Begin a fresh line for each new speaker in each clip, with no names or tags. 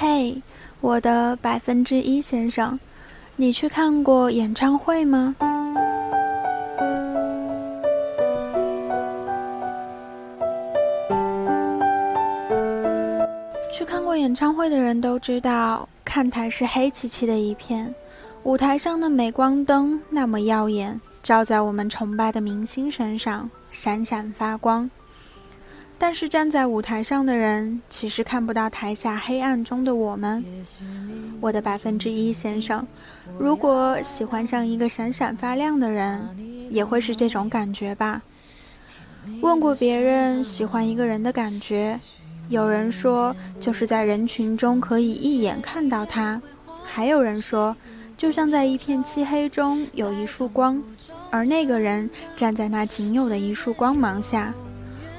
嘿，我的百分之一先生，你去看过演唱会吗？去看过演唱会的人都知道，看台是黑漆漆的一片，舞台上的镁光灯那么耀眼，照在我们崇拜的明星身上，闪闪发光。但是站在舞台上的人，其实看不到台下黑暗中的我们。我的百分之一先生，如果喜欢上一个闪闪发亮的人，也会是这种感觉吧？问过别人喜欢一个人的感觉，有人说就是在人群中可以一眼看到他，还有人说就像在一片漆黑中有一束光，而那个人站在那仅有的一束光芒下。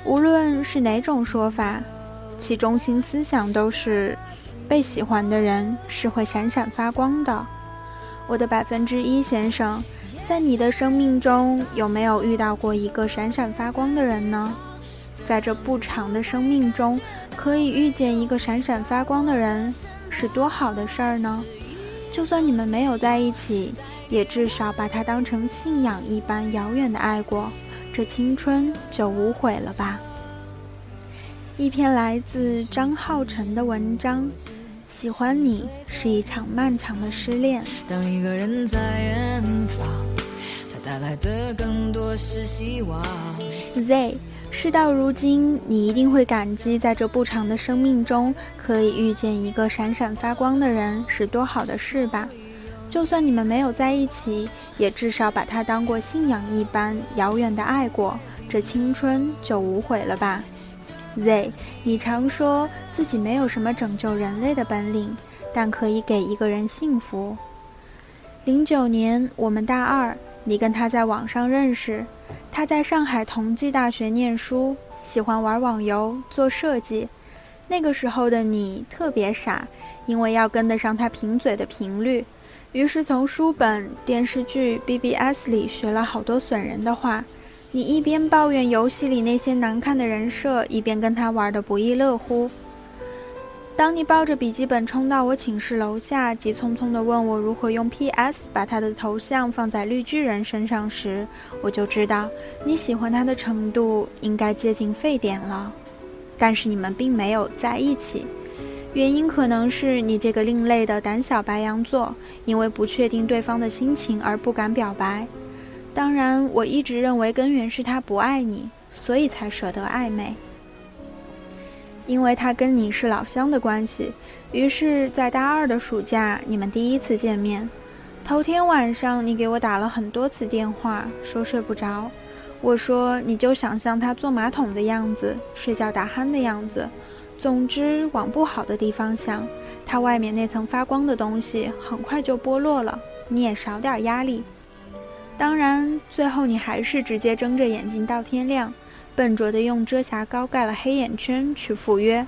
无论是哪种说法，其中心思想都是：被喜欢的人是会闪闪发光的。我的百分之一先生，在你的生命中有没有遇到过一个闪闪发光的人呢？在这不长的生命中，可以遇见一个闪闪发光的人，是多好的事儿呢？就算你们没有在一起，也至少把他当成信仰一般遥远的爱过。这青春就无悔了吧？一篇来自张浩辰的文章，喜欢你是一场漫长的失恋。当一个人在远方，他带来的更多是希望。Z，事到如今，你一定会感激，在这不长的生命中，可以遇见一个闪闪发光的人，是多好的事吧？就算你们没有在一起，也至少把他当过信仰一般遥远的爱过，这青春就无悔了吧？Z，你常说自己没有什么拯救人类的本领，但可以给一个人幸福。零九年我们大二，你跟他在网上认识，他在上海同济大学念书，喜欢玩网游、做设计。那个时候的你特别傻，因为要跟得上他贫嘴的频率。于是从书本、电视剧、BBS 里学了好多损人的话。你一边抱怨游戏里那些难看的人设，一边跟他玩得不亦乐乎。当你抱着笔记本冲到我寝室楼下，急匆匆地问我如何用 PS 把他的头像放在绿巨人身上时，我就知道你喜欢他的程度应该接近沸点了。但是你们并没有在一起。原因可能是你这个另类的胆小白羊座，因为不确定对方的心情而不敢表白。当然，我一直认为根源是他不爱你，所以才舍得暧昧。因为他跟你是老乡的关系，于是，在大二的暑假，你们第一次见面。头天晚上，你给我打了很多次电话，说睡不着。我说，你就想象他坐马桶的样子，睡觉打鼾的样子。总之，往不好的地方想，它外面那层发光的东西很快就剥落了，你也少点压力。当然，最后你还是直接睁着眼睛到天亮，笨拙地用遮瑕膏盖了黑眼圈去赴约。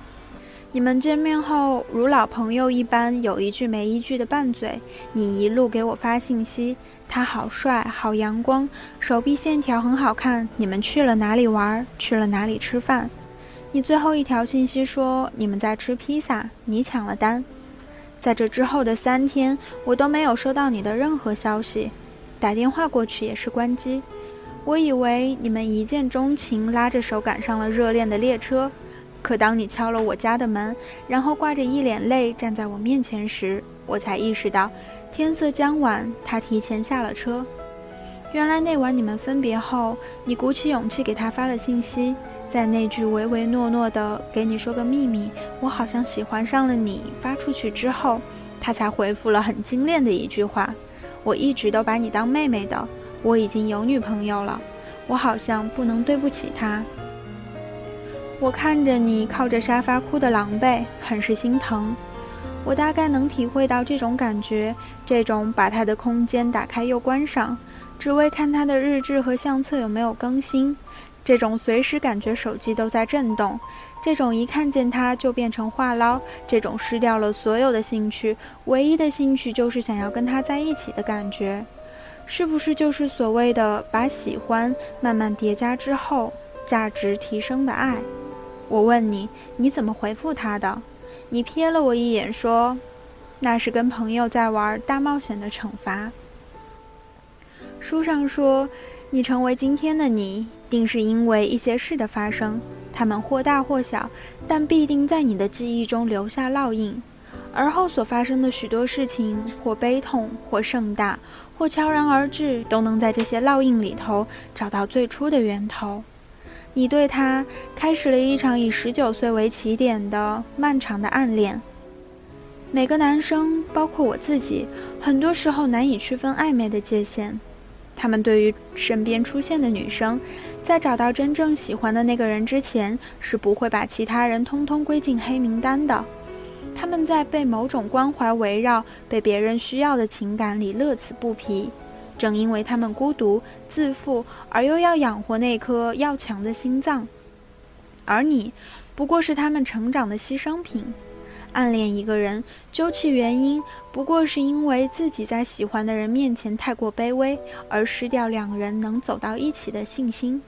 你们见面后，如老朋友一般，有一句没一句的拌嘴。你一路给我发信息，他好帅，好阳光，手臂线条很好看。你们去了哪里玩？去了哪里吃饭？你最后一条信息说你们在吃披萨，你抢了单。在这之后的三天，我都没有收到你的任何消息，打电话过去也是关机。我以为你们一见钟情，拉着手赶上了热恋的列车。可当你敲了我家的门，然后挂着一脸泪站在我面前时，我才意识到，天色将晚，他提前下了车。原来那晚你们分别后，你鼓起勇气给他发了信息。在那句唯唯诺诺的“给你说个秘密，我好像喜欢上了你”发出去之后，他才回复了很精炼的一句话：“我一直都把你当妹妹的，我已经有女朋友了，我好像不能对不起她。”我看着你靠着沙发哭得狼狈，很是心疼。我大概能体会到这种感觉，这种把他的空间打开又关上，只为看他的日志和相册有没有更新。这种随时感觉手机都在震动，这种一看见他就变成话唠，这种失掉了所有的兴趣，唯一的兴趣就是想要跟他在一起的感觉，是不是就是所谓的把喜欢慢慢叠加之后价值提升的爱？我问你，你怎么回复他的？你瞥了我一眼，说：“那是跟朋友在玩大冒险的惩罚。”书上说，你成为今天的你，定是因为一些事的发生，它们或大或小，但必定在你的记忆中留下烙印。而后所发生的许多事情，或悲痛，或盛大，或悄然而至，都能在这些烙印里头找到最初的源头。你对他开始了一场以十九岁为起点的漫长的暗恋。每个男生，包括我自己，很多时候难以区分暧昧的界限。他们对于身边出现的女生，在找到真正喜欢的那个人之前，是不会把其他人通通归进黑名单的。他们在被某种关怀围绕、被别人需要的情感里乐此不疲。正因为他们孤独、自负，而又要养活那颗要强的心脏，而你，不过是他们成长的牺牲品。暗恋一个人，究其原因，不过是因为自己在喜欢的人面前太过卑微，而失掉两人能走到一起的信心。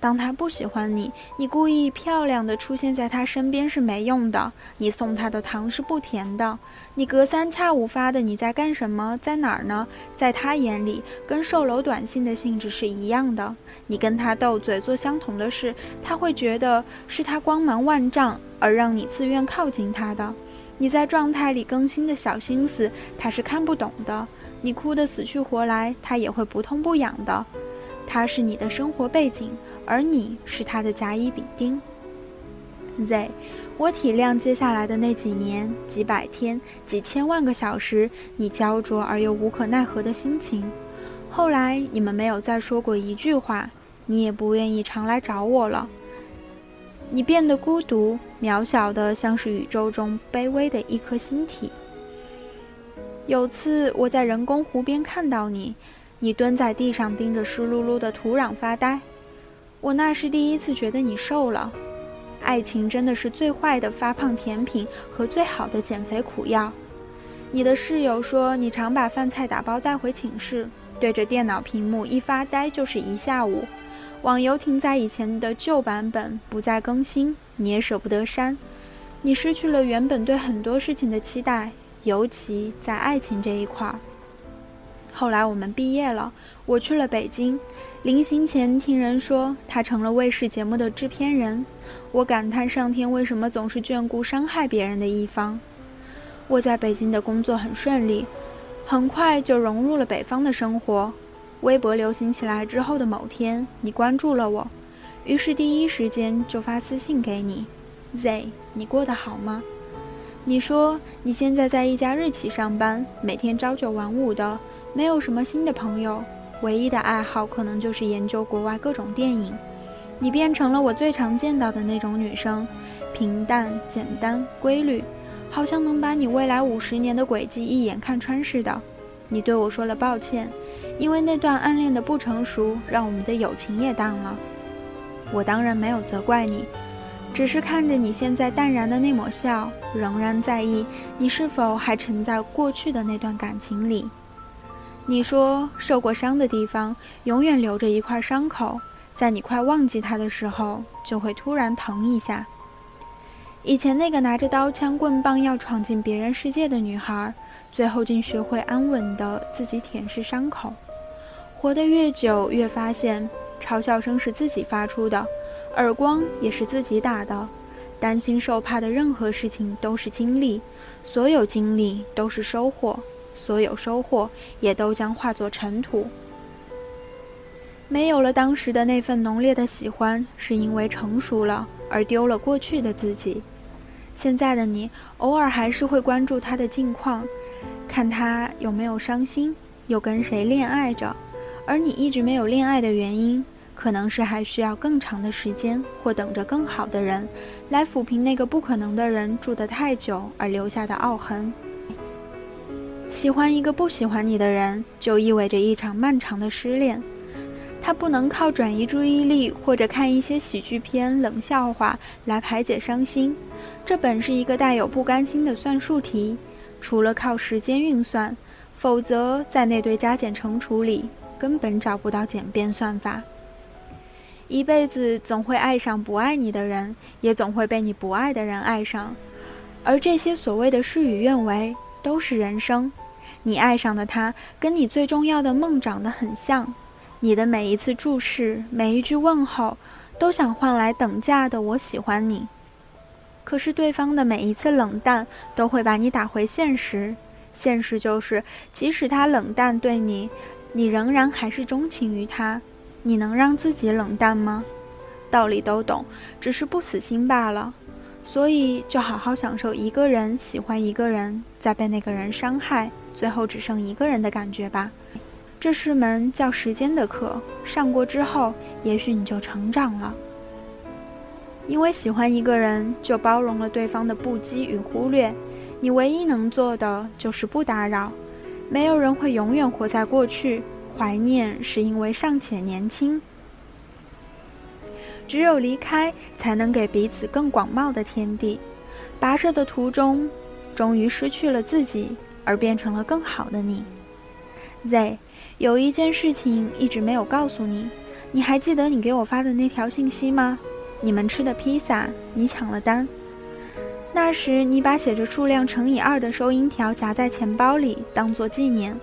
当他不喜欢你，你故意漂亮的出现在他身边是没用的。你送他的糖是不甜的。你隔三差五发的你在干什么，在哪儿呢？在他眼里，跟售楼短信的性质是一样的。你跟他斗嘴做相同的事，他会觉得是他光芒万丈而让你自愿靠近他的。你在状态里更新的小心思，他是看不懂的。你哭得死去活来，他也会不痛不痒的。他是你的生活背景。而你是他的甲乙丙丁。Z，我体谅接下来的那几年、几百天、几千万个小时，你焦灼而又无可奈何的心情。后来你们没有再说过一句话，你也不愿意常来找我了。你变得孤独、渺小的，像是宇宙中卑微的一颗星体。有次我在人工湖边看到你，你蹲在地上盯着湿漉漉的土壤发呆。我那是第一次觉得你瘦了，爱情真的是最坏的发胖甜品和最好的减肥苦药。你的室友说你常把饭菜打包带回寝室，对着电脑屏幕一发呆就是一下午。网游停在以前的旧版本，不再更新，你也舍不得删。你失去了原本对很多事情的期待，尤其在爱情这一块儿。后来我们毕业了，我去了北京。临行前，听人说他成了卫视节目的制片人，我感叹上天为什么总是眷顾伤害别人的一方。我在北京的工作很顺利，很快就融入了北方的生活。微博流行起来之后的某天，你关注了我，于是第一时间就发私信给你：“Z，你过得好吗？”你说你现在在一家日企上班，每天朝九晚五的，没有什么新的朋友。唯一的爱好可能就是研究国外各种电影，你变成了我最常见到的那种女生，平淡、简单、规律，好像能把你未来五十年的轨迹一眼看穿似的。你对我说了抱歉，因为那段暗恋的不成熟，让我们的友情也淡了。我当然没有责怪你，只是看着你现在淡然的那抹笑，仍然在意你是否还沉在过去的那段感情里。你说受过伤的地方永远留着一块伤口，在你快忘记它的时候，就会突然疼一下。以前那个拿着刀枪棍棒要闯进别人世界的女孩，最后竟学会安稳的自己舔舐伤口。活得越久，越发现嘲笑声是自己发出的，耳光也是自己打的。担心受怕的任何事情都是经历，所有经历都是收获。所有收获也都将化作尘土。没有了当时的那份浓烈的喜欢，是因为成熟了而丢了过去的自己。现在的你，偶尔还是会关注他的近况，看他有没有伤心，又跟谁恋爱着。而你一直没有恋爱的原因，可能是还需要更长的时间，或等着更好的人，来抚平那个不可能的人住得太久而留下的凹痕。喜欢一个不喜欢你的人，就意味着一场漫长的失恋。他不能靠转移注意力或者看一些喜剧片、冷笑话来排解伤心，这本是一个带有不甘心的算术题。除了靠时间运算，否则在那堆加减乘除里根本找不到简便算法。一辈子总会爱上不爱你的人，也总会被你不爱的人爱上。而这些所谓的事与愿违，都是人生。你爱上的他，跟你最重要的梦长得很像。你的每一次注视，每一句问候，都想换来等价的“我喜欢你”。可是对方的每一次冷淡，都会把你打回现实。现实就是，即使他冷淡对你，你仍然还是钟情于他。你能让自己冷淡吗？道理都懂，只是不死心罢了。所以，就好好享受一个人喜欢一个人，再被那个人伤害，最后只剩一个人的感觉吧。这是门叫时间的课，上过之后，也许你就成长了。因为喜欢一个人，就包容了对方的不羁与忽略。你唯一能做的就是不打扰。没有人会永远活在过去，怀念是因为尚且年轻。只有离开，才能给彼此更广袤的天地。跋涉的途中，终于失去了自己，而变成了更好的你。Z，有一件事情一直没有告诉你，你还记得你给我发的那条信息吗？你们吃的披萨，你抢了单。那时你把写着数量乘以二的收银条夹在钱包里，当做纪念。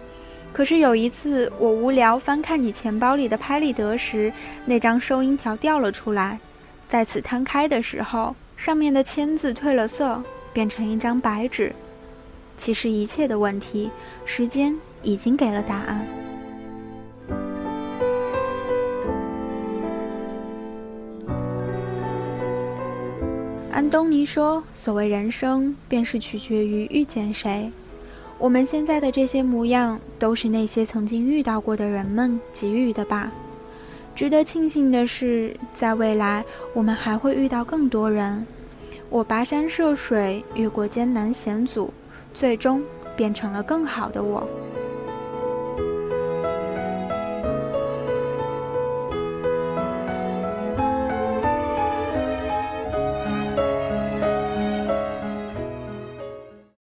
可是有一次，我无聊翻看你钱包里的拍立得时，那张收银条掉了出来。再次摊开的时候，上面的签字褪了色，变成一张白纸。其实一切的问题，时间已经给了答案。安东尼说：“所谓人生，便是取决于遇见谁。”我们现在的这些模样，都是那些曾经遇到过的人们给予的吧。值得庆幸的是，在未来，我们还会遇到更多人。我跋山涉水，越过艰难险阻，最终变成了更好的我。